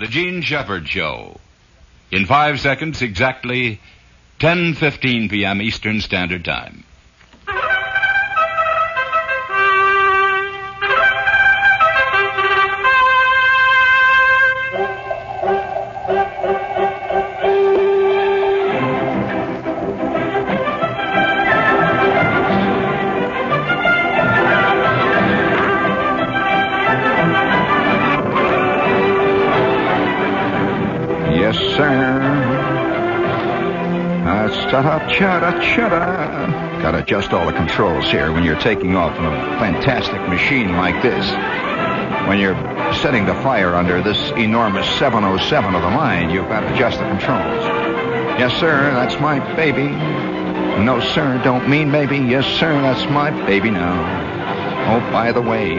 The Jean Shepherd Show. In five seconds, exactly 10.15 p.m. Eastern Standard Time. Chada, chada, chada. Got to adjust all the controls here when you're taking off in a fantastic machine like this. When you're setting the fire under this enormous 707 of the line, you've got to adjust the controls. Yes, sir, that's my baby. No, sir, don't mean maybe. Yes, sir, that's my baby now. Oh, by the way,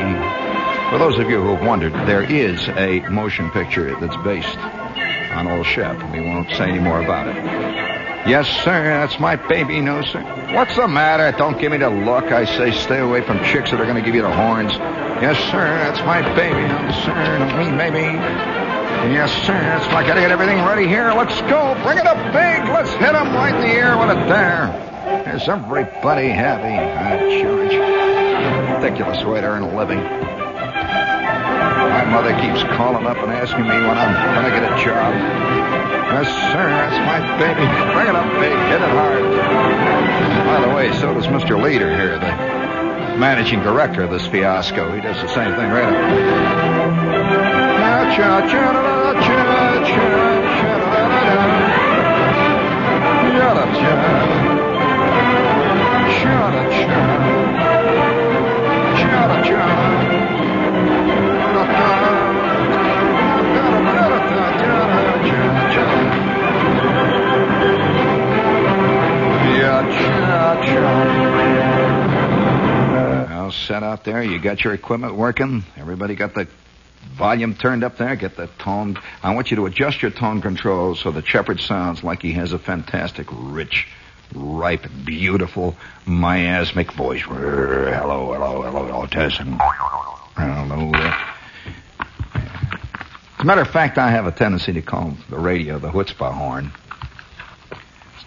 for those of you who have wondered, there is a motion picture that's based on old Shep. We won't say any more about it. Yes, sir, that's my baby. No, sir. What's the matter? Don't give me the look. I say stay away from chicks that are going to give you the horns. Yes, sir, that's my baby. No, sir, don't mean maybe. Yes, sir, that's my... Gotta get everything ready here. Let's go. Bring it up big. Let's hit 'em right in the air with a dare. Is everybody happy? Ah, George. Ridiculous way to earn a living. Mother keeps calling up and asking me when I'm going to get a job. Yes, sir, that's my baby. Bring it up big, hit it hard. By the way, so does Mr. Leader here, the managing director of this fiasco. He does the same thing right up. Cha, da, set out there. You got your equipment working. Everybody got the volume turned up there. Get the tone. I want you to adjust your tone control so that Shepherd sounds like he has a fantastic, rich, ripe, beautiful, miasmic voice. Hello, hello, hello, hello, Tessin. Hello. As a matter of fact, I have a tendency to call the radio the chutzpah horn.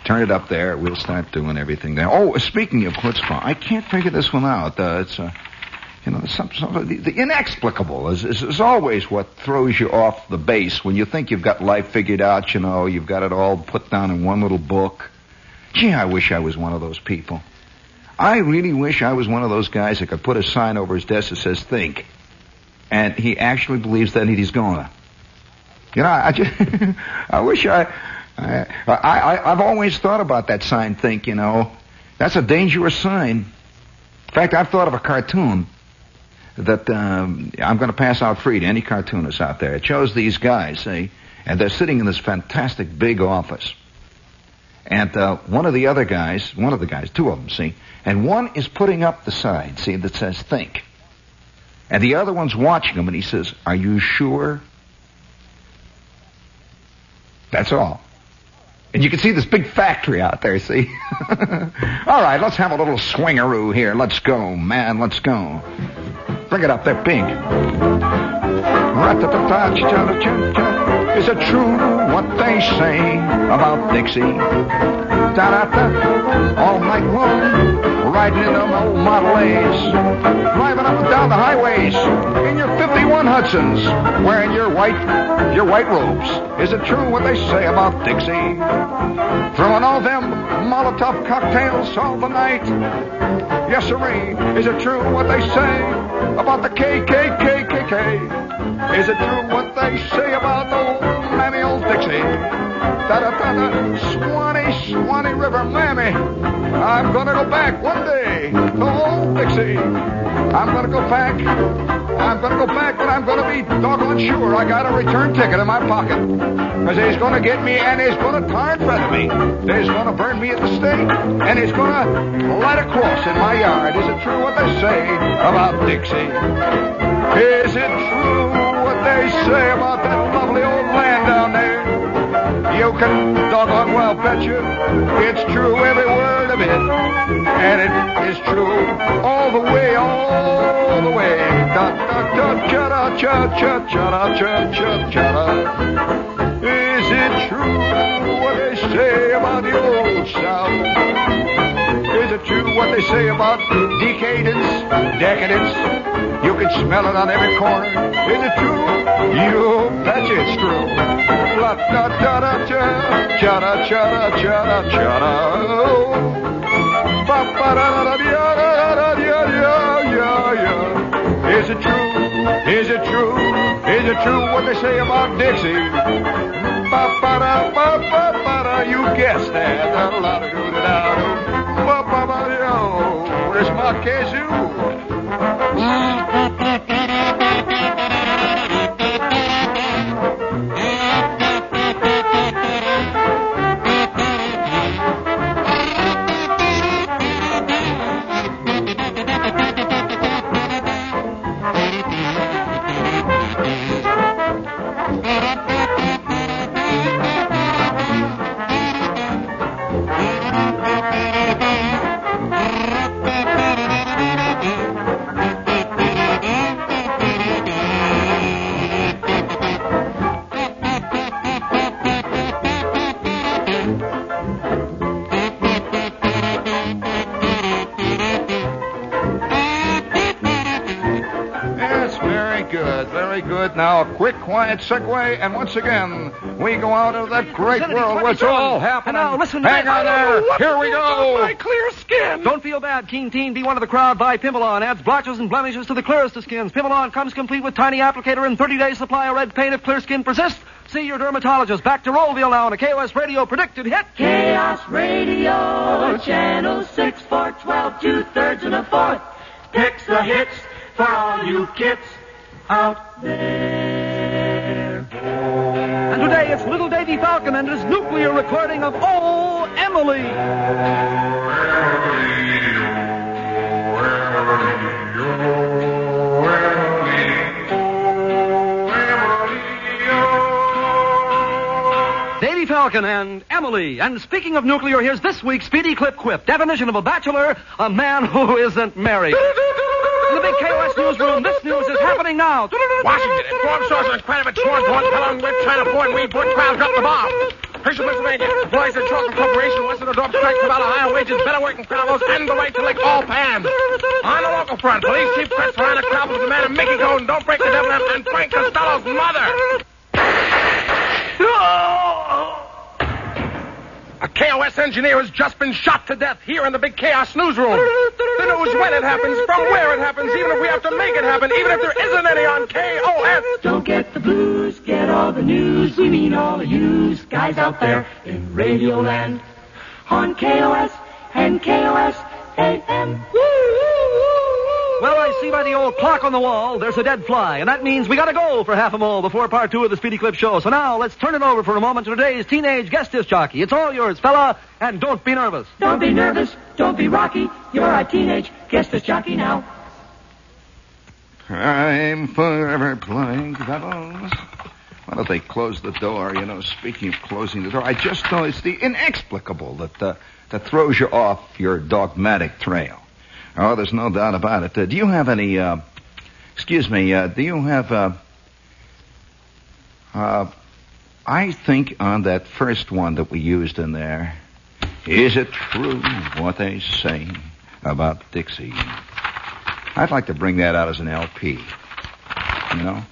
Turn it up there. We'll start doing everything there. Oh, speaking of chutzpah, I can't figure this one out. Uh, it's, uh, you know, some, some, the, the inexplicable is, is, is always what throws you off the base when you think you've got life figured out. You know, you've got it all put down in one little book. Gee, I wish I was one of those people. I really wish I was one of those guys that could put a sign over his desk that says "Think," and he actually believes that he's gonna. You know, I just, I wish I, I, I, I've always thought about that sign. Think, you know, that's a dangerous sign. In fact, I've thought of a cartoon that um, I'm going to pass out free to any cartoonists out there. It shows these guys, see, and they're sitting in this fantastic big office. And uh, one of the other guys, one of the guys, two of them, see, and one is putting up the sign, see, that says think. And the other one's watching him and he says, Are you sure? That's all. And you can see this big factory out there, see? all right, let's have a little swingaroo here. Let's go, man, let's go. Bring it up there, pink. Is it true what they say about Dixie? Da-da-da. All night long, riding in them old Model A's. Driving up and down the highways in your 51 Hudsons, wearing your white, your white robes. Is it true what they say about Dixie? Throwing all them Molotov cocktails all the night. Yes, sirree. Is it true what they say about the KKKKK? Is it true what they say about old mammy old Dixie? Da da da da, Swanee, Swanee River, mammy. I'm gonna go back one day to old Dixie. I'm gonna go back. I'm gonna go back, but I'm gonna be doggone sure I got a return ticket in my pocket. Cause he's gonna get me and he's gonna tar and feather me. He's gonna burn me at the stake and he's gonna light a cross in my yard. Is it true what they say about Dixie? Is it true what they say about that can doggone well it's true every word of it. And it is true all the way, all the way. Da da da cha da cha cha cha da cha cha cha da. Is it true what they say about the old South? Is it true what they say about decadence, decadence? You can smell it on every corner. Is it true? You betcha it's true. La da da da cha cha da cha da cha da cha da. Ba ba da da da da da da da da da. Is it true? Is it true? Is it true what they say about Dixie? Ba ba da ba ba ba da. You guessed that. Da da da da da. Ba ba ba da. Where's my kazoo? Quick, quiet segue, and once again, we go out of that great world where it's all happening. And now listen to Hang this. on there. Here we go. My clear skin. Don't feel bad, Keen Teen. Be one of the crowd. Buy Pimbalon. Adds blotches and blemishes to the clearest of skins. Pimbalon comes complete with tiny applicator and 30-day supply of red paint if clear skin persists. See your dermatologist. Back to Rollville now on a KOS radio predicted hit. Chaos Radio, Channel 6 for 12, two thirds and a fourth. Picks the hits for all you kids out there. Today it's little Davy Falcon and his nuclear recording of Oh, Emily. Davy Falcon and Emily. And speaking of nuclear, here's this week's Speedy Clip Quip. Definition of a bachelor, a man who isn't married. KOS newsroom, this news is happening now. Washington, informed sources credit of Schwartz, North Carolina, with China, Ford, Weed, Port, Trial, drop the bomb. Hershey, Pennsylvania, employees of Chocolate Corporation, of the Dorp strikes about higher wages, better working travels, and the right to lick all pans. On the local front, police chief Chris Ryan travels the man of Mickey Cone, Don't Break the Devil, and Frank Costello's mother. KOS engineer has just been shot to death here in the big chaos newsroom. The news when it happens, from where it happens, even if we have to make it happen, even if there isn't any on KOS. Don't get the blues, get all the news. We mean all of you guys out there in Radio Land On KOS and KOS AM. Well, I see by the old clock on the wall, there's a dead fly, and that means we gotta go for half a mole before part two of the Speedy Clip show. So now, let's turn it over for a moment to today's teenage guest disc jockey. It's all yours, fella, and don't be nervous. Don't be nervous, don't be rocky. You're a teenage guest this jockey now. I'm forever playing doubles. Why don't they close the door? You know, speaking of closing the door, I just know it's the inexplicable that uh, that throws you off your dogmatic trail. Oh, there's no doubt about it. Uh, do you have any? Uh, excuse me. Uh, do you have? Uh, uh, I think on that first one that we used in there, is it true what they say about Dixie? I'd like to bring that out as an LP. You know?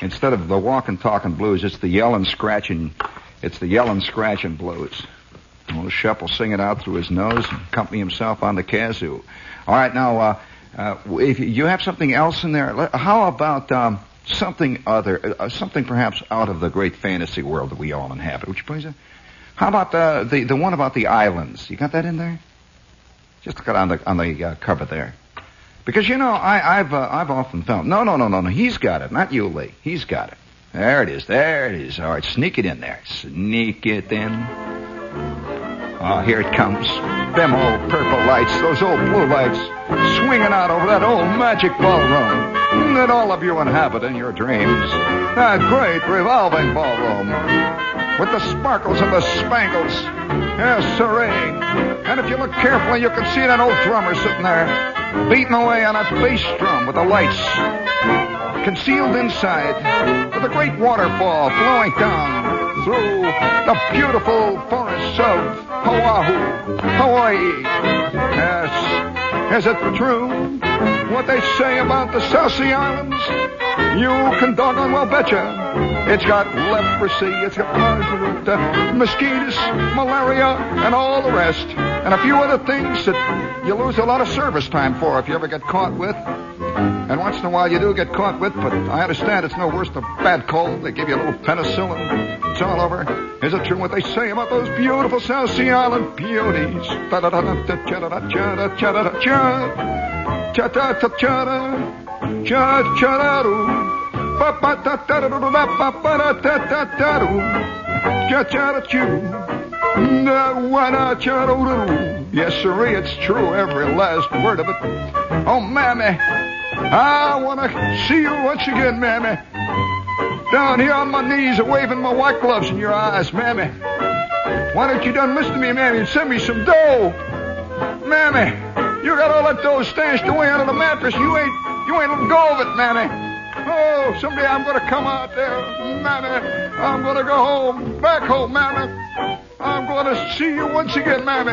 Instead of the walking, talking blues, it's the yell yelling, scratching, it's the yell yelling, scratching blues. Well, Shep will sing it out through his nose and accompany himself on the kazoo. All right, now, uh, uh, if you have something else in there, how about um, something other, uh, something perhaps out of the great fantasy world that we all inhabit? Would you please? uh, How about the the, the one about the islands? You got that in there? Just look on the on the uh, cover there. Because you know, I, I've uh, I've often found no no no no no he's got it not you Lee he's got it there it is there it is all right sneak it in there sneak it in oh here it comes them old purple lights those old blue lights swinging out over that old magic ballroom that all of you inhabit in your dreams that great revolving ballroom with the sparkles and the spangles. Yes, sirree. And if you look carefully, you can see that old drummer sitting there, beating away on a bass drum with the lights concealed inside, with a great waterfall flowing down through the beautiful forests of Oahu, Hawaii. Yes, is it true what they say about the South Islands? You can doggone well betcha. It's got leprosy, it's got uh, mosquitoes, malaria, and all the rest. And a few other things that you lose a lot of service time for if you ever get caught with. And once in a while you do get caught with, but I understand it's no worse than a bad cold. They give you a little penicillin. It's all over. Is it true what they say about those beautiful South Sea Island beauties? Yes, sirree, it's true, every last word of it. Oh, mammy, I want to see you once again, mammy. Down here on my knees, waving my white gloves in your eyes, mammy. Why don't you done listen to me, mammy, and send me some dough? Mammy, you got all that dough stashed away under the mattress. You ain't, you ain't let go of it, mammy. Oh, someday I'm gonna come out there, mammy. I'm gonna go home, back home, mammy. I'm gonna see you once again, mammy.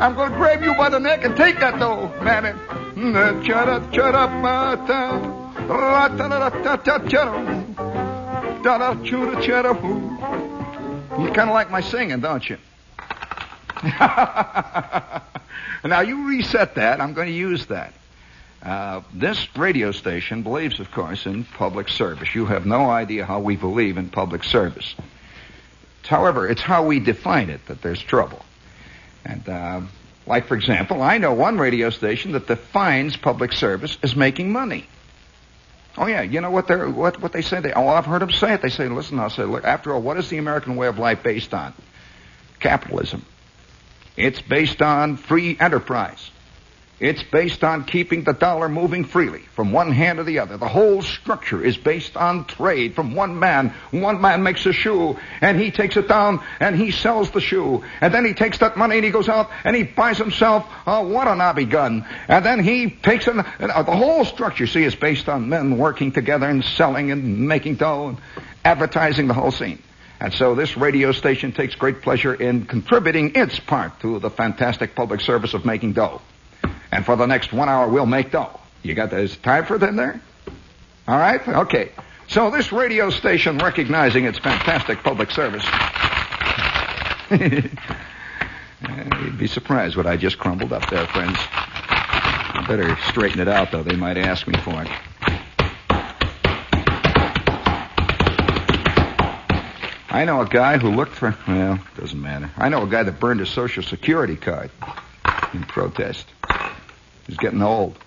I'm gonna grab you by the neck and take that dough, mammy. You kind of like my singing, don't you? now you reset that. I'm going to use that. Uh, this radio station believes, of course, in public service. You have no idea how we believe in public service. However, it's how we define it that there's trouble. And, uh, like, for example, I know one radio station that defines public service as making money. Oh yeah, you know what they what what they say? They oh I've heard them say it. They say, listen, I'll say, look, after all, what is the American way of life based on? Capitalism. It's based on free enterprise. It's based on keeping the dollar moving freely from one hand to the other. The whole structure is based on trade from one man. One man makes a shoe and he takes it down and he sells the shoe. And then he takes that money and he goes out and he buys himself a Watanabe gun. And then he takes it, uh, the whole structure, see, is based on men working together and selling and making dough and advertising the whole scene. And so this radio station takes great pleasure in contributing its part to the fantastic public service of making dough. And for the next one hour, we'll make dough. You got this time for them there? All right? Okay. So this radio station, recognizing its fantastic public service, you'd be surprised what I just crumbled up there, friends. Better straighten it out, though. They might ask me for it. I know a guy who looked for, well, doesn't matter. I know a guy that burned his Social Security card in protest. He's getting old.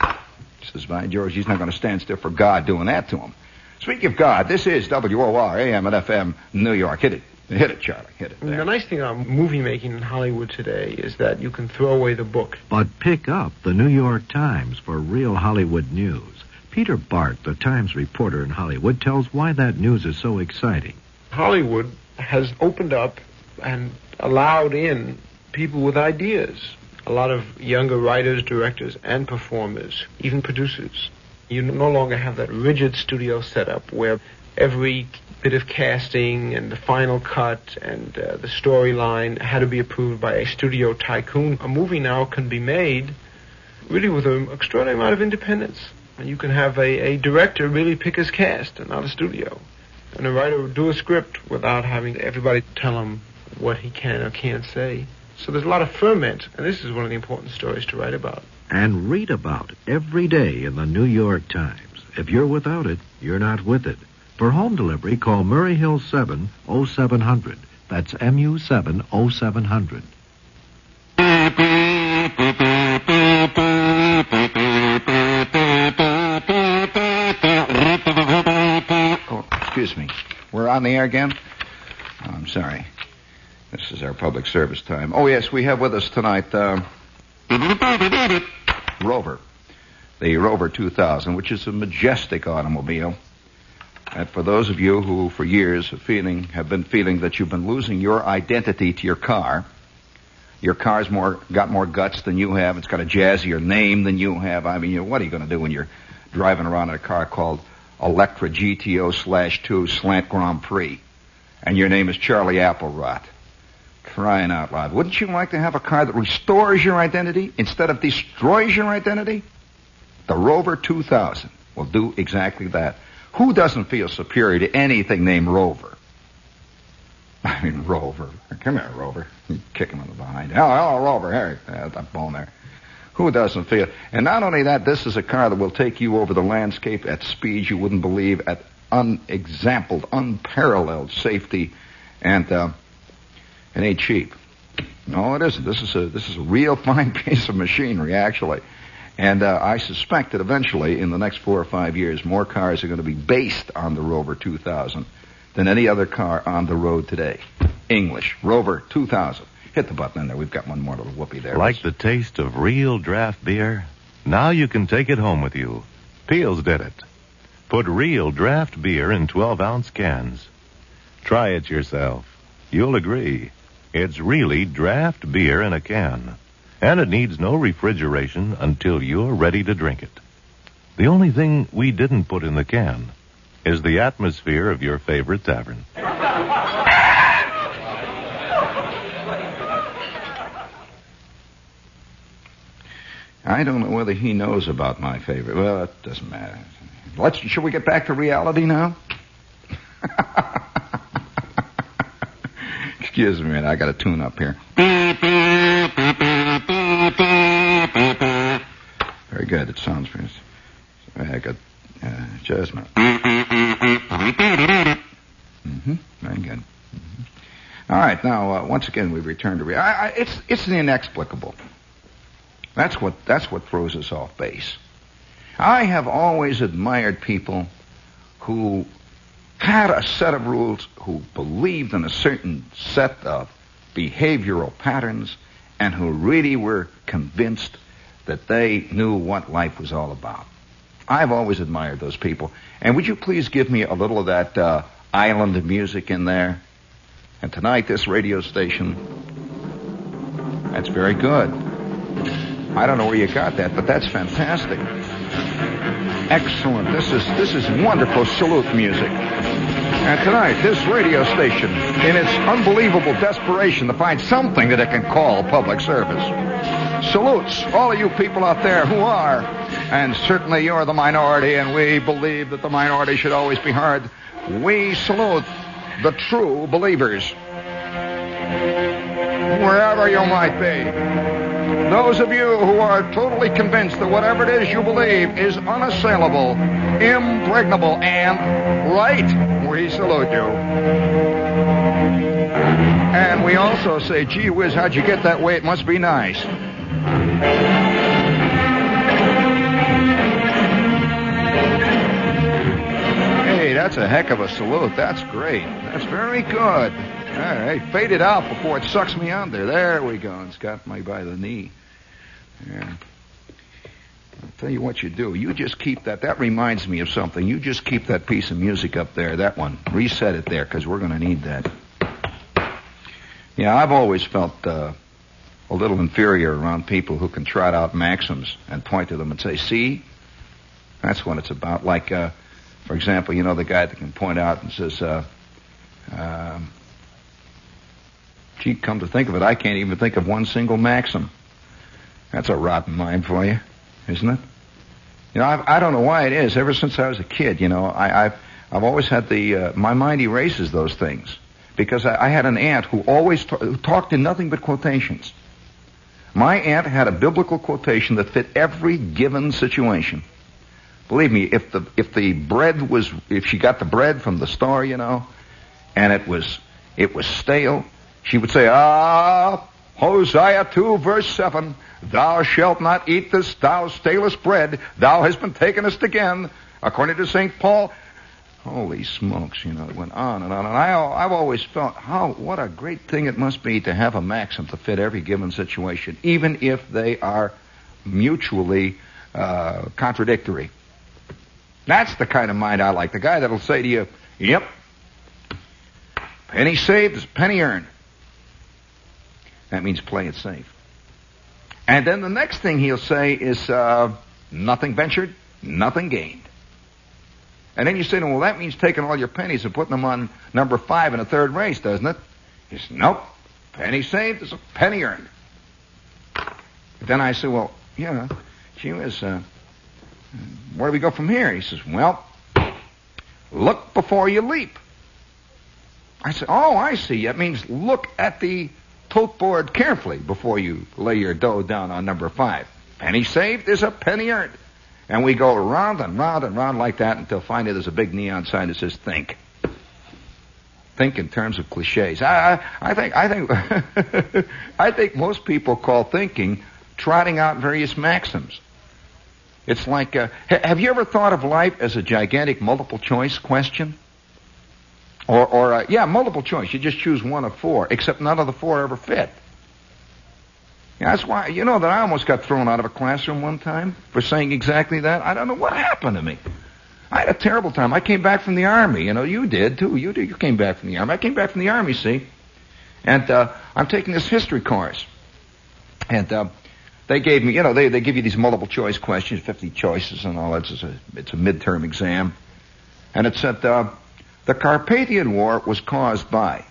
He says, by George, he's not going to stand still for God doing that to him. Speaking of God, this is WOR, AM and FM, New York. Hit it. Hit it, Charlie. Hit it. There. The nice thing about movie making in Hollywood today is that you can throw away the book. But pick up the New York Times for real Hollywood news. Peter Bart, the Times reporter in Hollywood, tells why that news is so exciting. Hollywood has opened up and allowed in people with ideas a lot of younger writers, directors, and performers, even producers. You no longer have that rigid studio setup where every bit of casting and the final cut and uh, the storyline had to be approved by a studio tycoon. A movie now can be made really with an extraordinary amount of independence. And you can have a, a director really pick his cast and not a studio. And a writer do a script without having everybody tell him what he can or can't say. So there's a lot of ferment, and this is one of the important stories to write about. And read about every day in the New York Times. If you're without it, you're not with it. For home delivery, call Murray Hill 7 0700. That's MU 7 0700. Oh, excuse me. We're on the air again? Oh, I'm sorry. This is our public service time. Oh, yes, we have with us tonight uh, Rover, the Rover 2000, which is a majestic automobile. And for those of you who for years have feeling have been feeling that you've been losing your identity to your car, your car's more got more guts than you have. It's got a jazzier name than you have. I mean, you know, what are you going to do when you're driving around in a car called Electra GTO slash two Slant Grand Prix, and your name is Charlie Applewrot? Crying out loud! Wouldn't you like to have a car that restores your identity instead of destroys your identity? The Rover 2000 will do exactly that. Who doesn't feel superior to anything named Rover? I mean, Rover. Come here, Rover. Kick him in the behind. Hello, hello, Rover. Here, uh, that bone there. Who doesn't feel? And not only that, this is a car that will take you over the landscape at speeds you wouldn't believe, at unexampled, unparalleled safety, and uh, it ain't cheap. No, it isn't. This is a this is a real fine piece of machinery, actually. And uh, I suspect that eventually, in the next four or five years, more cars are going to be based on the Rover 2000 than any other car on the road today. English Rover 2000. Hit the button in there. We've got one more little whoopee there. Like the taste of real draft beer? Now you can take it home with you. Piels did it. Put real draft beer in 12 ounce cans. Try it yourself. You'll agree. It's really draft beer in a can. And it needs no refrigeration until you're ready to drink it. The only thing we didn't put in the can is the atmosphere of your favorite tavern. I don't know whether he knows about my favorite. Well, it doesn't matter. Let's. Should we get back to reality now? Excuse me, man. I got a tune up here. Very good. It sounds very. I got uh, adjustment. Mm-hmm. Very good. Mm-hmm. All right. Now, uh, once again, we return to reality. It's it's the inexplicable. That's what that's what throws us off base. I have always admired people who had a set of rules, who believed in a certain set of behavioral patterns, and who really were convinced that they knew what life was all about. I've always admired those people. And would you please give me a little of that uh, island music in there? And tonight, this radio station, that's very good. I don't know where you got that, but that's fantastic. Excellent. This is this is wonderful salute music. And tonight, this radio station, in its unbelievable desperation to find something that it can call public service, salutes all of you people out there who are, and certainly you're the minority, and we believe that the minority should always be heard. We salute the true believers, wherever you might be. Those of you who are totally convinced that whatever it is you believe is unassailable, impregnable, and right, we salute you. And we also say, gee whiz, how'd you get that way? It must be nice. Hey, that's a heck of a salute. That's great. That's very good. All right, fade it out before it sucks me under. There we go. It's got me by the knee. Yeah. I'll tell you what you do. You just keep that. That reminds me of something. You just keep that piece of music up there, that one. Reset it there, because we're going to need that. Yeah, I've always felt uh, a little inferior around people who can trot out maxims and point to them and say, see? That's what it's about. Like, uh, for example, you know the guy that can point out and says, uh, um, gee, come to think of it, I can't even think of one single maxim. That's a rotten mind for you, isn't it? You know, I've, I don't know why it is. Ever since I was a kid, you know, I, I've I've always had the uh, my mind erases those things because I, I had an aunt who always who talked in nothing but quotations. My aunt had a biblical quotation that fit every given situation. Believe me, if the if the bread was if she got the bread from the store, you know, and it was it was stale, she would say, "Ah, Hosea 2 verse 7, Thou shalt not eat this thou stalest bread, thou hast been takenest again, according to St. Paul. Holy smokes, you know, it went on and on. And I, I've always felt how, what a great thing it must be to have a maxim to fit every given situation, even if they are mutually uh, contradictory. That's the kind of mind I like. The guy that'll say to you, yep, penny saved is penny earned. That means play it safe. And then the next thing he'll say is, uh, nothing ventured, nothing gained. And then you say to him, well, that means taking all your pennies and putting them on number five in a third race, doesn't it? He says, nope. Penny saved is a penny earned. Then I say, well, yeah, gee whiz, uh, where do we go from here? He says, well, look before you leap. I said, oh, I see. That means look at the tote board carefully before you lay your dough down on number five. Penny saved is a penny earned. And we go round and round and round like that until finally there's a big neon sign that says think. Think in terms of cliches. I, I, I think, I think, I think most people call thinking trotting out various maxims. It's like, uh, ha- have you ever thought of life as a gigantic multiple choice question? Or, or uh, yeah, multiple choice. You just choose one of four, except none of the four ever fit. Yeah, that's why, you know, that I almost got thrown out of a classroom one time for saying exactly that. I don't know what happened to me. I had a terrible time. I came back from the army. You know, you did too. You did. You came back from the army. I came back from the army. See, and uh, I'm taking this history course, and uh, they gave me, you know, they they give you these multiple choice questions, 50 choices and all that. It's a it's a midterm exam, and it said uh, the Carpathian War was caused by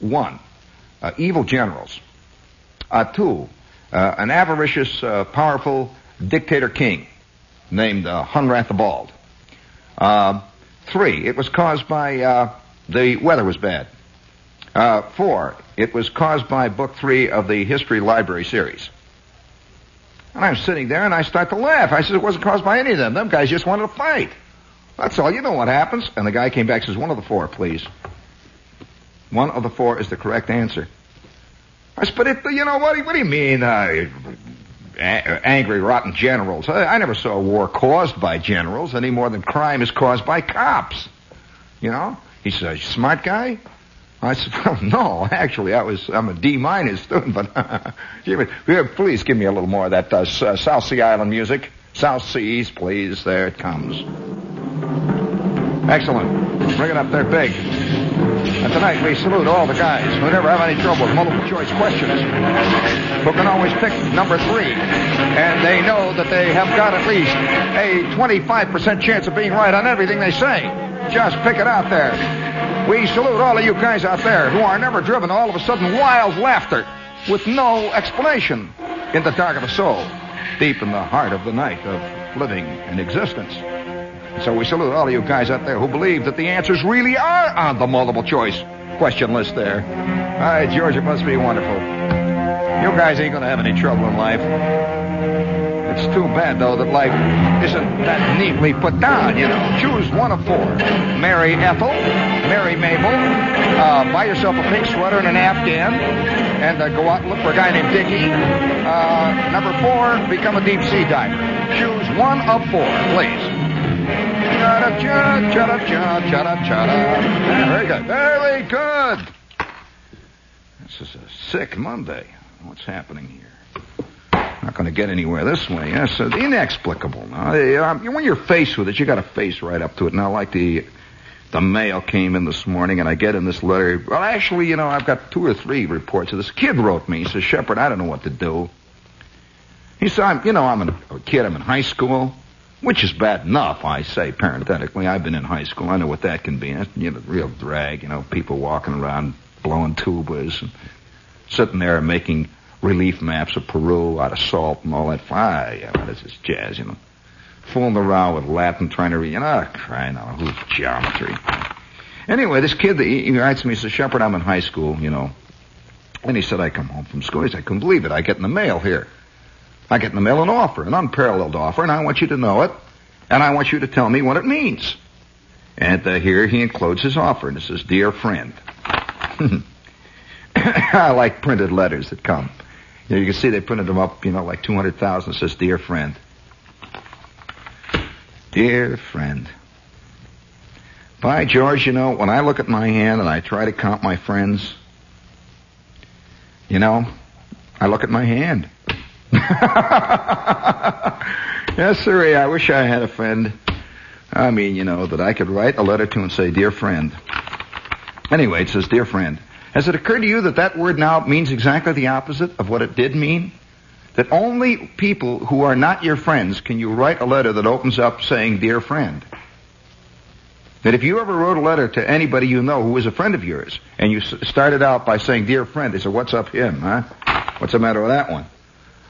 one, uh, evil generals, uh, two, uh, an avaricious, uh, powerful dictator king named uh, Hunrath the Bald. Uh, three, it was caused by uh, the weather was bad. Four, it was caused by book three of the history library series. And I'm sitting there and I start to laugh. I said it wasn't caused by any of them. Them guys just wanted to fight. That's all. You know what happens. And the guy came back and says, one of the four, please. One of the four is the correct answer. I said, but it, you know, what, what do you mean, uh, angry, rotten generals? I, I never saw a war caused by generals any more than crime is caused by cops. You know? He says, smart guy? I said, well, no, actually, I was, I'm a D minus student, but, please give me a little more of that uh, uh, South Sea Island music. South Seas, please. There it comes. Excellent. Bring it up there big. And tonight we salute all the guys who never have any trouble with multiple choice questions, who can always pick number three, and they know that they have got at least a 25% chance of being right on everything they say. Just pick it out there. We salute all of you guys out there who are never driven all of a sudden wild laughter with no explanation in the dark of the soul, deep in the heart of the night of living and existence. So we salute all of you guys out there who believe that the answers really are on the multiple choice question list there. All right, George, it must be wonderful. You guys ain't gonna have any trouble in life. It's too bad, though, that life isn't that neatly put down, you know. Choose one of four. Marry Ethel, marry Mabel, uh, buy yourself a pink sweater and an Afghan, and uh, go out and look for a guy named Dickie. Uh, number four, become a deep sea diver. Choose one of four, please. Cha-da-cha, cha-da-cha, very good. Very good. This is a sick Monday. What's happening here? Not going to get anywhere this way. Yes, uh, inexplicable. Now, uh, when you're faced with it, you got to face right up to it. Now, like the the mail came in this morning, and I get in this letter. Well, actually, you know, I've got two or three reports. This kid wrote me. He says, "Shepherd, I don't know what to do." He said, I'm, "You know, I'm a kid. I'm in high school." Which is bad enough, I say, parenthetically. I've been in high school. I know what that can be. That's, you know, real drag, you know, people walking around blowing tubas and sitting there making relief maps of Peru out of salt and all that. Fire, yeah, is this jazz, you know? Fooling around with Latin, trying to read, you know, ah, crying out, who's geometry? Anyway, this kid, he, he writes to me, he says, Shepherd, I'm in high school, you know. And he said, I come home from school. He said, I couldn't believe it. I get in the mail here. I get in the mail an offer, an unparalleled offer, and I want you to know it, and I want you to tell me what it means. And uh, here he includes his offer, and it says, Dear friend. I like printed letters that come. You, know, you can see they printed them up, you know, like 200,000. It says, Dear friend. Dear friend. By George, you know, when I look at my hand and I try to count my friends, you know, I look at my hand. yes, sir. I wish I had a friend. I mean, you know, that I could write a letter to and say, dear friend. Anyway, it says, dear friend. Has it occurred to you that that word now means exactly the opposite of what it did mean? That only people who are not your friends can you write a letter that opens up saying, dear friend. That if you ever wrote a letter to anybody you know who is a friend of yours, and you started out by saying, dear friend, they said, what's up him, huh? What's the matter with that one?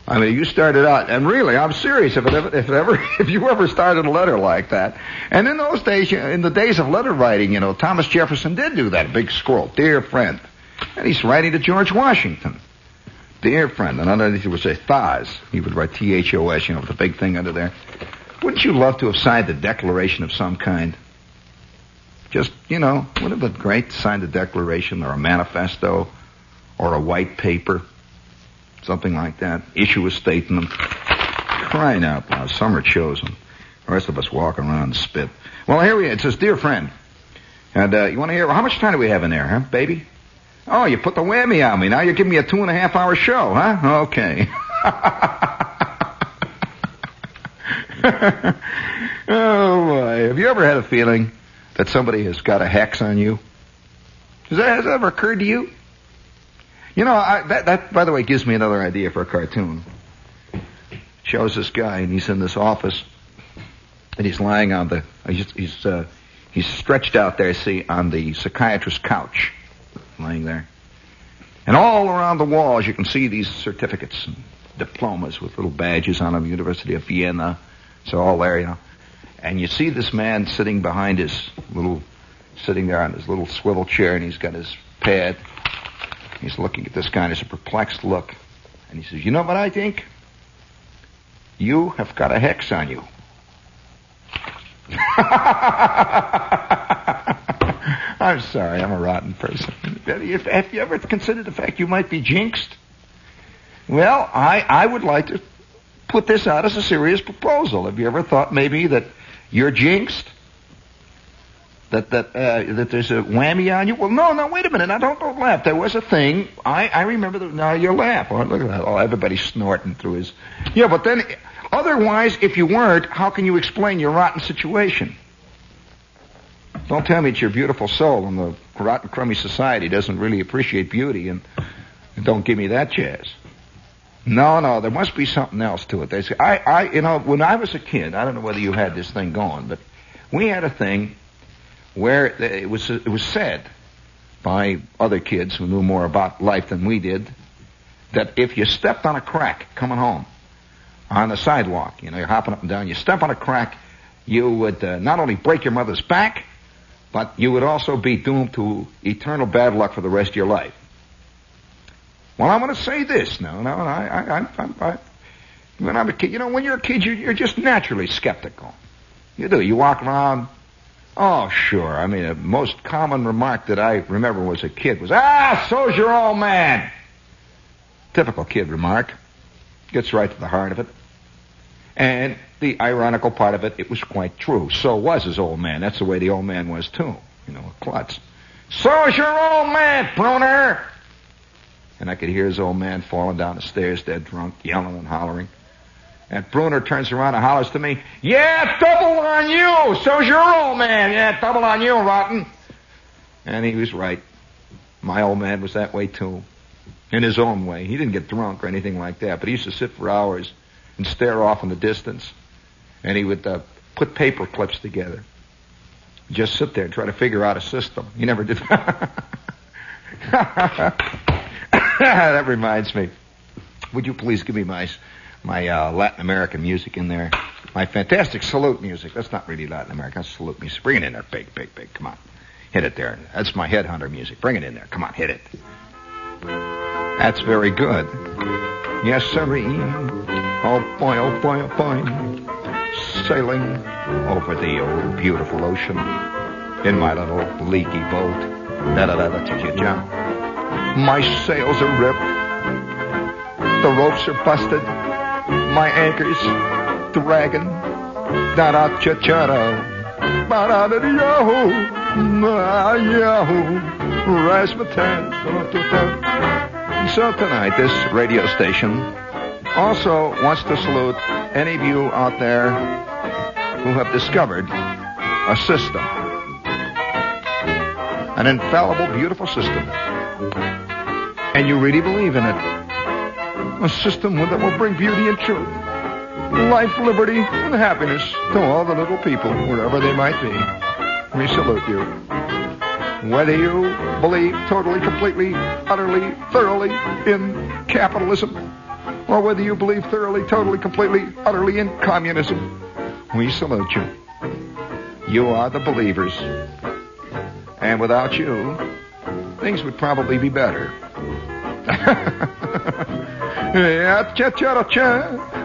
I mean, you started out, and really, I'm serious. If it ever, if it ever, if you ever started a letter like that, and in those days, in the days of letter writing, you know, Thomas Jefferson did do that big scroll, dear friend, and he's writing to George Washington, dear friend, and underneath he would say Thos. He would write T H O S, you know, with the big thing under there. Wouldn't you love to have signed a declaration of some kind? Just, you know, wouldn't it been great to sign a declaration or a manifesto or a white paper? Something like that. Issue a statement. Crying out loud. Some are chosen. The rest of us walk around and spit. Well, here we are. It says, Dear friend. And uh, you want to hear, how much time do we have in there, huh, baby? Oh, you put the whammy on me. Now you're giving me a two and a half hour show, huh? Okay. oh, boy. Have you ever had a feeling that somebody has got a hex on you? Has that, has that ever occurred to you? You know, I, that, that, by the way, gives me another idea for a cartoon. Shows this guy, and he's in this office, and he's lying on the, he's, he's, uh, he's stretched out there, see, on the psychiatrist's couch, lying there. And all around the walls, you can see these certificates and diplomas with little badges on them, University of Vienna. So all there, you know. And you see this man sitting behind his little, sitting there on his little swivel chair, and he's got his pad. He's looking at this guy, and it's a perplexed look. And he says, You know what I think? You have got a hex on you. I'm sorry, I'm a rotten person. Have you ever considered the fact you might be jinxed? Well, I, I would like to put this out as a serious proposal. Have you ever thought maybe that you're jinxed? That that uh, that there's a whammy on you? Well, no, no. Wait a minute. I don't don't laugh. There was a thing. I I remember. Now you laugh. Oh, look at that. Oh, everybody's snorting through his. Yeah, but then otherwise, if you weren't, how can you explain your rotten situation? Don't tell me it's your beautiful soul and the rotten, crummy society doesn't really appreciate beauty and don't give me that jazz. No, no, there must be something else to it. They say, I, I, you know, when I was a kid, I don't know whether you had this thing going, but we had a thing where it was, it was said by other kids who knew more about life than we did that if you stepped on a crack coming home on the sidewalk, you know, you're hopping up and down, you step on a crack, you would uh, not only break your mother's back, but you would also be doomed to eternal bad luck for the rest of your life. Well, I'm going to say this now. Now, I, I, I, I, I, when I'm a kid, you know, when you're a kid, you're, you're just naturally skeptical. You do. You walk around. Oh, sure. I mean, the most common remark that I remember was a kid was, "Ah, so's your old man." Typical kid remark. Gets right to the heart of it. And the ironical part of it, it was quite true. So was his old man. That's the way the old man was too. You know, a klutz. So's your old man, pruner. And I could hear his old man falling down the stairs, dead drunk, yelling and hollering. And Bruner turns around and hollers to me, Yeah, double on you! So's your old man! Yeah, double on you, rotten! And he was right. My old man was that way too. In his own way. He didn't get drunk or anything like that, but he used to sit for hours and stare off in the distance. And he would uh, put paper clips together. Just sit there and try to figure out a system. He never did that reminds me. Would you please give me my my uh, Latin American music in there? My fantastic salute music. That's not really Latin American. That's salute music. Bring it in there, big, big, big. Come on, hit it there. That's my headhunter music. Bring it in there. Come on, hit it. That's very good. Yes, sirree. Oh boy, oh boy, oh boy. Sailing over the old beautiful ocean in my little leaky boat. Da da da da da da. My sails are ripped. The ropes are busted. My anchor's dragging. Da da cha cha da. Ba da da da, da. So tonight, this radio station also wants to salute any of you out there who have discovered a system. An infallible, beautiful system. And you really believe in it. A system that will bring beauty and truth, life, liberty, and happiness to all the little people, wherever they might be. We salute you. Whether you believe totally, completely, utterly, thoroughly in capitalism, or whether you believe thoroughly, totally, completely, utterly in communism, we salute you. You are the believers. And without you, things would probably be better.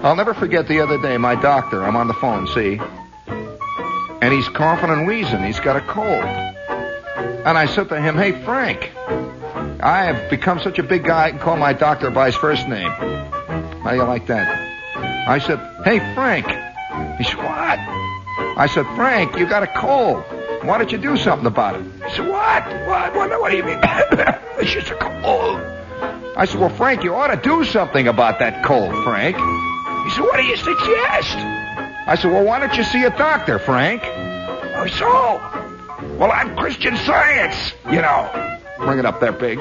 I'll never forget the other day, my doctor, I'm on the phone, see? And he's coughing and wheezing. He's got a cold. And I said to him, Hey, Frank, I have become such a big guy, I can call my doctor by his first name. How do you like that? I said, Hey, Frank. He said, What? I said, Frank, you got a cold. Why don't you do something about it? He said, What? What? What, what do you mean? it's just a cold. I said, Well, Frank, you ought to do something about that cold, Frank. He said, What do you suggest? I said, Well, why don't you see a doctor, Frank? Oh, so? Well, I'm Christian Science, you know. Bring it up there, big.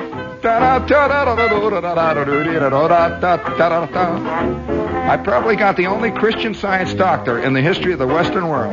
I probably got the only Christian Science doctor in the history of the Western world.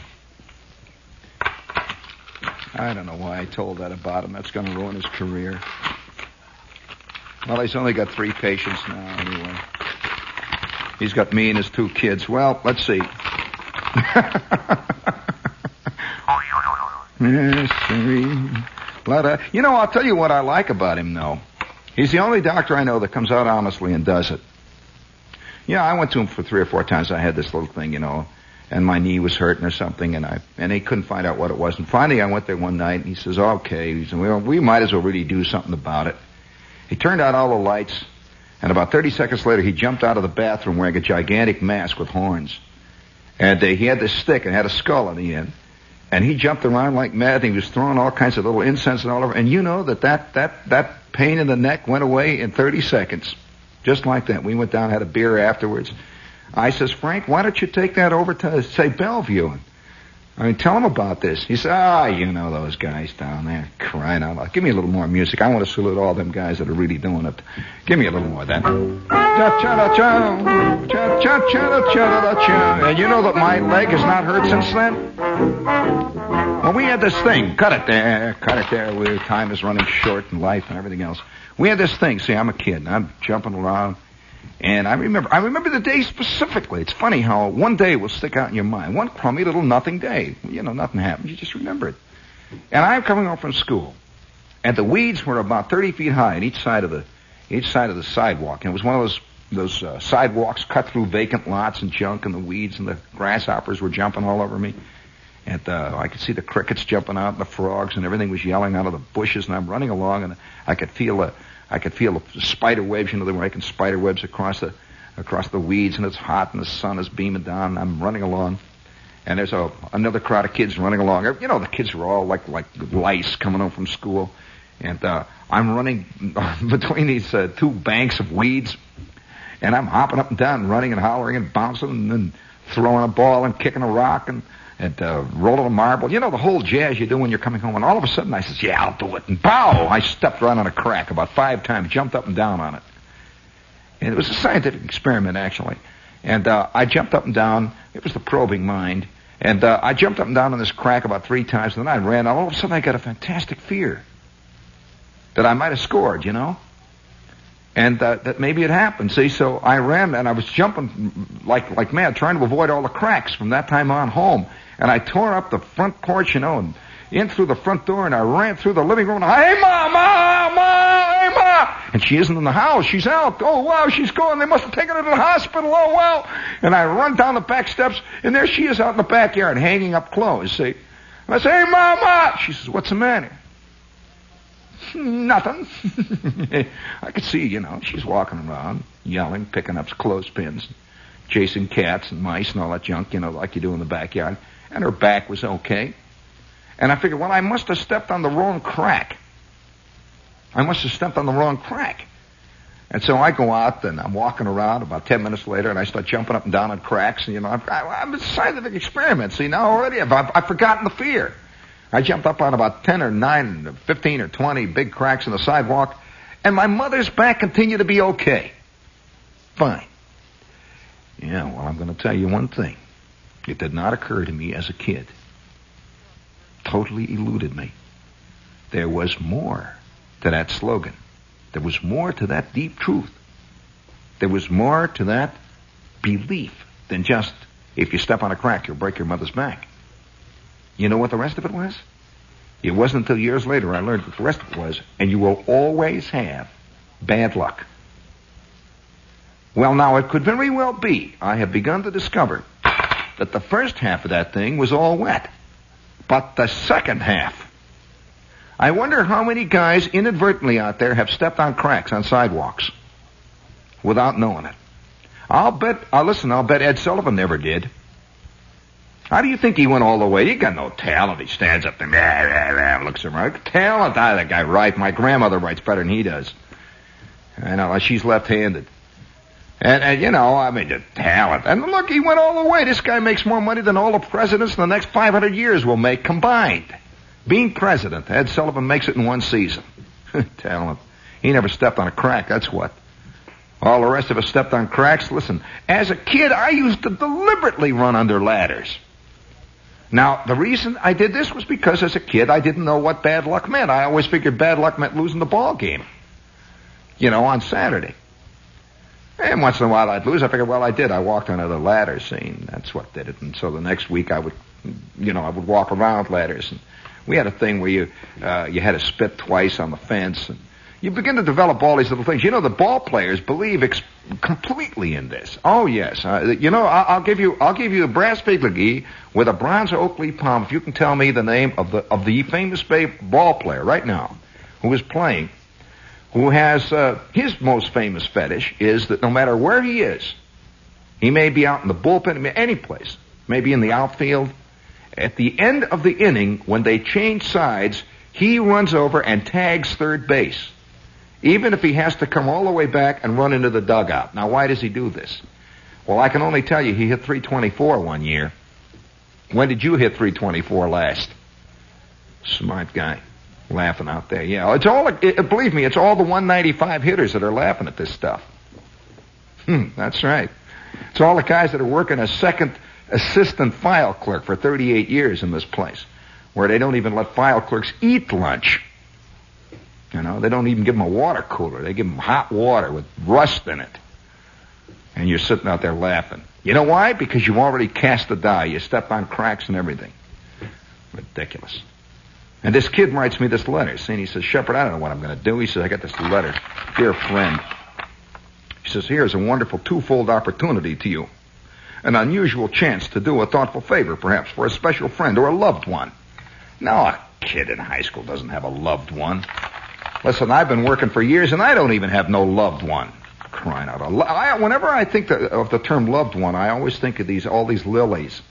I don't know why I told that about him. That's going to ruin his career. Well, he's only got three patients now, anyway. He's got me and his two kids. Well, let's see. Mystery. Blood. You know, I'll tell you what I like about him, though. He's the only doctor I know that comes out honestly and does it. Yeah, I went to him for three or four times. I had this little thing, you know, and my knee was hurting or something, and I and he couldn't find out what it was. And finally, I went there one night, and he says, "Okay," he said, "Well, we might as well really do something about it." He turned out all the lights, and about 30 seconds later, he jumped out of the bathroom wearing a gigantic mask with horns, and uh, he had this stick and had a skull on the end. And he jumped around like mad. And he was throwing all kinds of little incense and all over. And you know that that that that pain in the neck went away in 30 seconds, just like that. We went down, had a beer afterwards. I says, Frank, why don't you take that over to say Bellevue? And, I mean, tell him about this. He said, ah, you know those guys down there crying out loud. Give me a little more music. I want to salute all them guys that are really doing it. Give me a little more of that. Cha-cha-da-cha, cha-cha-cha-da-cha-da-cha. And you know that my leg has not hurt since then? Well, we had this thing. Cut it there. Cut it there. We, time is running short in life and everything else. We had this thing. See, I'm a kid. And I'm jumping around. And I remember, I remember the day specifically. It's funny how one day will stick out in your mind. One crummy little nothing day. You know, nothing happened. You just remember it. And I'm coming home from school. And the weeds were about 30 feet high on each side of the, each side of the sidewalk. And it was one of those, those uh, sidewalks cut through vacant lots and junk and the weeds and the grasshoppers were jumping all over me. And uh, I could see the crickets jumping out and the frogs and everything was yelling out of the bushes and I'm running along and I could feel the, I could feel the spider webs, you know, they were making spider webs across the, across the weeds and it's hot and the sun is beaming down and I'm running along. And there's a, another crowd of kids running along. You know, the kids are all like, like lice coming home from school. And, uh, I'm running between these, uh, two banks of weeds. And I'm hopping up and down, running and hollering and bouncing and then throwing a ball and kicking a rock and, and uh, rolling a marble. You know the whole jazz you do when you're coming home. And all of a sudden I says, "Yeah, I'll do it." And pow! I stepped right on a crack about five times, jumped up and down on it. And it was a scientific experiment actually. And uh, I jumped up and down. It was the probing mind. And uh, I jumped up and down on this crack about three times, and then I ran. And all of a sudden I got a fantastic fear that I might have scored. You know and uh, that maybe it happened. See, so I ran and I was jumping like like mad, trying to avoid all the cracks from that time on home. And I tore up the front porch, you know, and in through the front door, and I ran through the living room. And, hey, ma, ma, ma, hey, ma! And she isn't in the house. She's out. Oh wow, she's gone. They must have taken her to the hospital. Oh wow! And I run down the back steps, and there she is out in the backyard, hanging up clothes. See, and I say, hey, ma, ma. She says, what's the matter? Nothing. I could see, you know, she's walking around, yelling, picking up clothespins, chasing cats and mice and all that junk, you know, like you do in the backyard. And her back was okay. And I figured, well, I must have stepped on the wrong crack. I must have stepped on the wrong crack. And so I go out and I'm walking around about 10 minutes later and I start jumping up and down on cracks. And, you know, I've, I, I'm a scientific experiment. See, now already I've, I've, I've forgotten the fear. I jumped up on about 10 or 9, 15 or 20 big cracks in the sidewalk and my mother's back continued to be okay. Fine. Yeah, well, I'm going to tell you one thing. It did not occur to me as a kid. Totally eluded me. There was more to that slogan. There was more to that deep truth. There was more to that belief than just if you step on a crack, you'll break your mother's back. You know what the rest of it was? It wasn't until years later I learned what the rest of it was, and you will always have bad luck. Well, now it could very well be I have begun to discover that the first half of that thing was all wet. But the second half, I wonder how many guys inadvertently out there have stepped on cracks on sidewalks without knowing it. I'll bet, uh, listen, I'll bet Ed Sullivan never did. How do you think he went all the way? He got no talent. He stands up there, blah, blah, blah, looks around. Talent, I that guy right. My grandmother writes better than he does. I know, she's left-handed. And, and, you know, I mean, the talent. And look, he went all the way. This guy makes more money than all the presidents in the next 500 years will make combined. Being president, Ed Sullivan makes it in one season. talent. He never stepped on a crack, that's what. All the rest of us stepped on cracks. Listen, as a kid, I used to deliberately run under ladders. Now, the reason I did this was because as a kid, I didn't know what bad luck meant. I always figured bad luck meant losing the ball game. You know, on Saturday. And once in a while I'd lose. I figured, well, I did. I walked under the ladder scene. That's what did it. And so the next week I would, you know, I would walk around ladders. And we had a thing where you, uh, you had to spit twice on the fence. And you begin to develop all these little things. You know, the ball players believe ex- completely in this. Oh yes, uh, you know, I'll, I'll, give you, I'll give you a brass figurine with a bronze oak leaf palm if you can tell me the name of the of the famous ball player right now who is playing, who has uh, his most famous fetish is that no matter where he is, he may be out in the bullpen, any place, maybe in the outfield. At the end of the inning, when they change sides, he runs over and tags third base even if he has to come all the way back and run into the dugout. Now, why does he do this? Well, I can only tell you he hit 324 one year. When did you hit 324 last? Smart guy. Laughing out there. Yeah, it's all, it, believe me, it's all the 195 hitters that are laughing at this stuff. Hmm, that's right. It's all the guys that are working as second assistant file clerk for 38 years in this place, where they don't even let file clerks eat lunch. You know, they don't even give them a water cooler. They give them hot water with rust in it. And you're sitting out there laughing. You know why? Because you've already cast the die. You stepped on cracks and everything. Ridiculous. And this kid writes me this letter saying, he says, Shepherd, I don't know what I'm going to do. He says, I got this letter. Dear friend. He says, here's a wonderful twofold opportunity to you. An unusual chance to do a thoughtful favor, perhaps, for a special friend or a loved one. Now, a kid in high school doesn't have a loved one. Listen, I've been working for years and I don't even have no loved one. Crying out. I, whenever I think of the term loved one, I always think of these, all these lilies.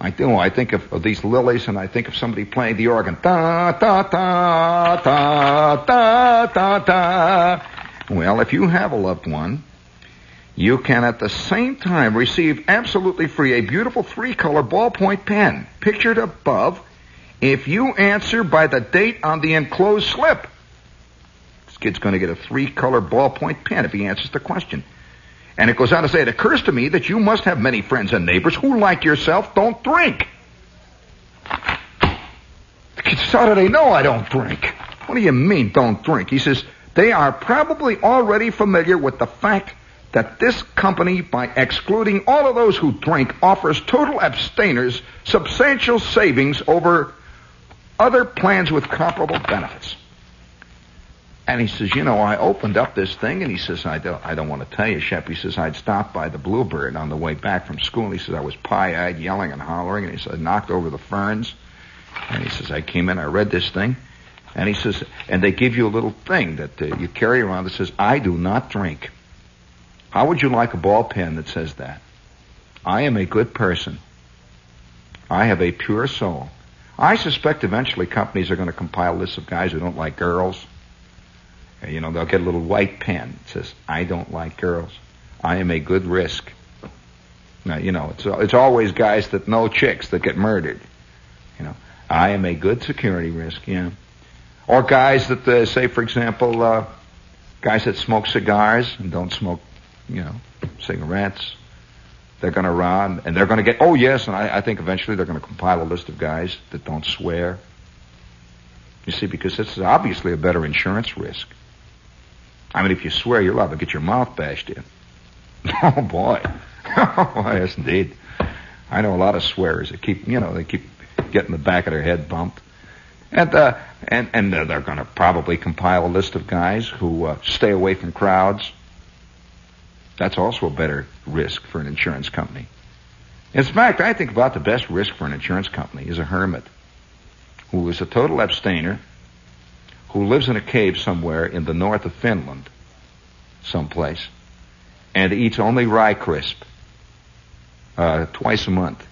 I do. I think of, of, these lilies and I think of somebody playing the organ. Da, da, da, da, da, da, da. Well, if you have a loved one, you can at the same time receive absolutely free a beautiful three color ballpoint pen pictured above if you answer by the date on the enclosed slip. This kid's going to get a three color ballpoint pen if he answers the question. And it goes on to say, it occurs to me that you must have many friends and neighbors who, like yourself, don't drink. The kid says, how do they know I don't drink? What do you mean, don't drink? He says, they are probably already familiar with the fact that this company, by excluding all of those who drink, offers total abstainers substantial savings over other plans with comparable benefits. And he says, you know, I opened up this thing, and he says, I don't, I don't want to tell you, Shep. He says, I'd stopped by the Bluebird on the way back from school. And he says, I was pie-eyed, yelling and hollering, and he said, I knocked over the ferns. And he says, I came in, I read this thing, And he says, and they give you a little thing that uh, you carry around that says, I do not drink. How would you like a ball pen that says that? I am a good person. I have a pure soul. I suspect eventually companies are going to compile lists of guys who don't like girls. You know, they'll get a little white pen that says, I don't like girls. I am a good risk. Now, you know, it's, it's always guys that know chicks that get murdered. You know, I am a good security risk, yeah. Or guys that uh, say, for example, uh, guys that smoke cigars and don't smoke, you know, cigarettes. They're going to run, and they're going to get. Oh yes, and I, I think eventually they're going to compile a list of guys that don't swear. You see, because this is obviously a better insurance risk. I mean, if you swear, you're liable to get your mouth bashed in. Oh boy, oh yes indeed. I know a lot of swearers that keep, you know, they keep getting the back of their head bumped. And uh, and and uh, they're going to probably compile a list of guys who uh, stay away from crowds. That's also a better risk for an insurance company. In fact, I think about the best risk for an insurance company is a hermit who is a total abstainer, who lives in a cave somewhere in the north of Finland, someplace, and eats only rye crisp uh, twice a month,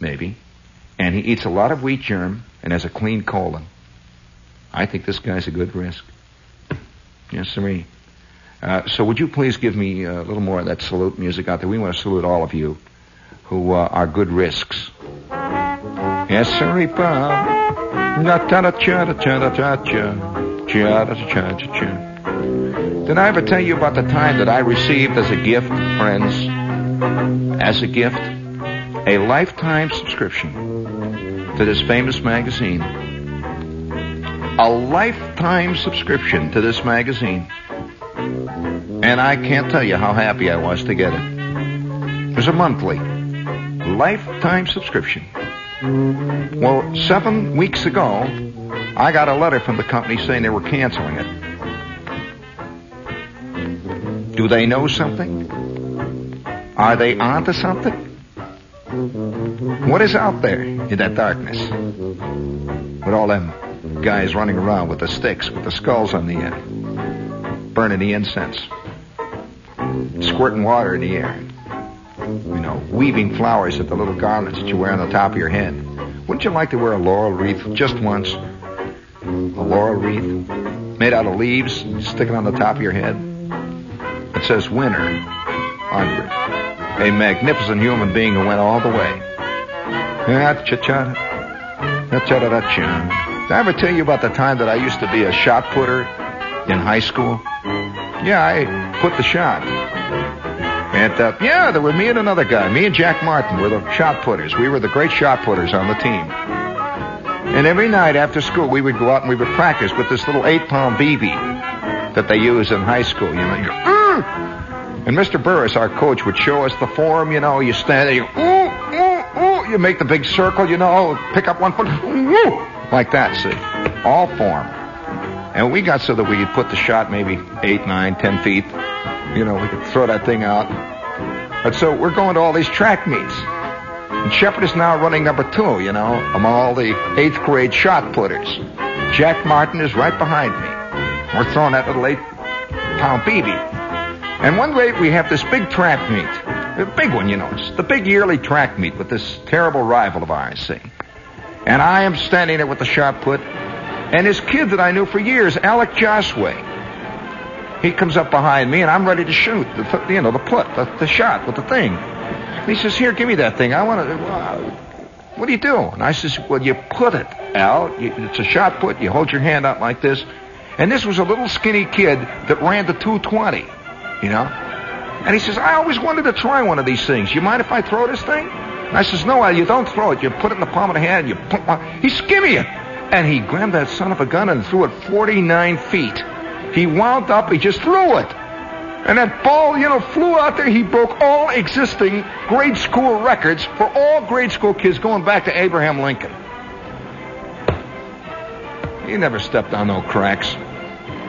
maybe, and he eats a lot of wheat germ and has a clean colon. I think this guy's a good risk. Yes, sir. Uh, so would you please give me a little more of that salute music out there? We want to salute all of you who uh, are good risks. Yes, sir, Bob. Did I ever tell you about the time that I received as a gift, friends, as a gift, a lifetime subscription to this famous magazine? A lifetime subscription to this magazine. And I can't tell you how happy I was to get it. It was a monthly, lifetime subscription. Well, seven weeks ago, I got a letter from the company saying they were canceling it. Do they know something? Are they onto something? What is out there in that darkness? With all them guys running around with the sticks, with the skulls on the end, burning the incense, squirting water in the air, you know, weaving flowers at the little garlands that you wear on the top of your head. Wouldn't you like to wear a laurel wreath just once? A laurel wreath made out of leaves, sticking on the top of your head. It says winner under it. A magnificent human being who went all the way. Cha-cha. Cha-cha-da-da-cha. Did I ever tell you about the time that I used to be a shot putter in high school? Yeah, I put the shot. And uh, yeah, there were me and another guy. Me and Jack Martin were the shot putters. We were the great shot putters on the team. And every night after school, we would go out and we would practice with this little eight-pound BB that they use in high school. You know, you go, "Mm." and Mr. Burris, our coach, would show us the form. You know, you stand there, you ooh, ooh, ooh. You make the big circle. You know, pick up one foot, ooh, like that. See, all form. And we got so that we could put the shot maybe eight, nine, ten feet. You know, we could throw that thing out. And so we're going to all these track meets. And Shepherd is now running number two, you know, among all the eighth grade shot putters. Jack Martin is right behind me. We're throwing that little eight pound BB. And one day we have this big track meet. A big one, you know. It's the big yearly track meet with this terrible rival of ours, see. And I am standing there with the shot put. And this kid that I knew for years, Alec Josway, he comes up behind me and I'm ready to shoot, the, you know, the put, the, the shot with the thing. And he says, here, give me that thing. I want to, uh, what do you do? And I says, well, you put it. You, it's a shot put. You hold your hand out like this. And this was a little skinny kid that ran the 220, you know. And he says, I always wanted to try one of these things. You mind if I throw this thing? And I says, no, Al, you don't throw it. You put it in the palm of the hand and you put one. He's skinny it. And he grabbed that son of a gun and threw it 49 feet. He wound up, he just threw it. And that ball, you know, flew out there. He broke all existing grade school records for all grade school kids going back to Abraham Lincoln. He never stepped on no cracks.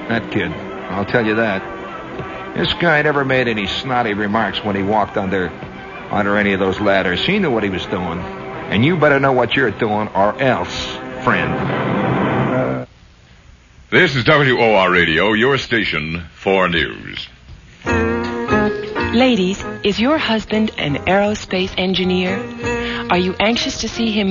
That kid, I'll tell you that. This guy never made any snotty remarks when he walked under under any of those ladders. He knew what he was doing. And you better know what you're doing or else, friend. This is WOR Radio, your station for news. Ladies, is your husband an aerospace engineer? Are you anxious to see him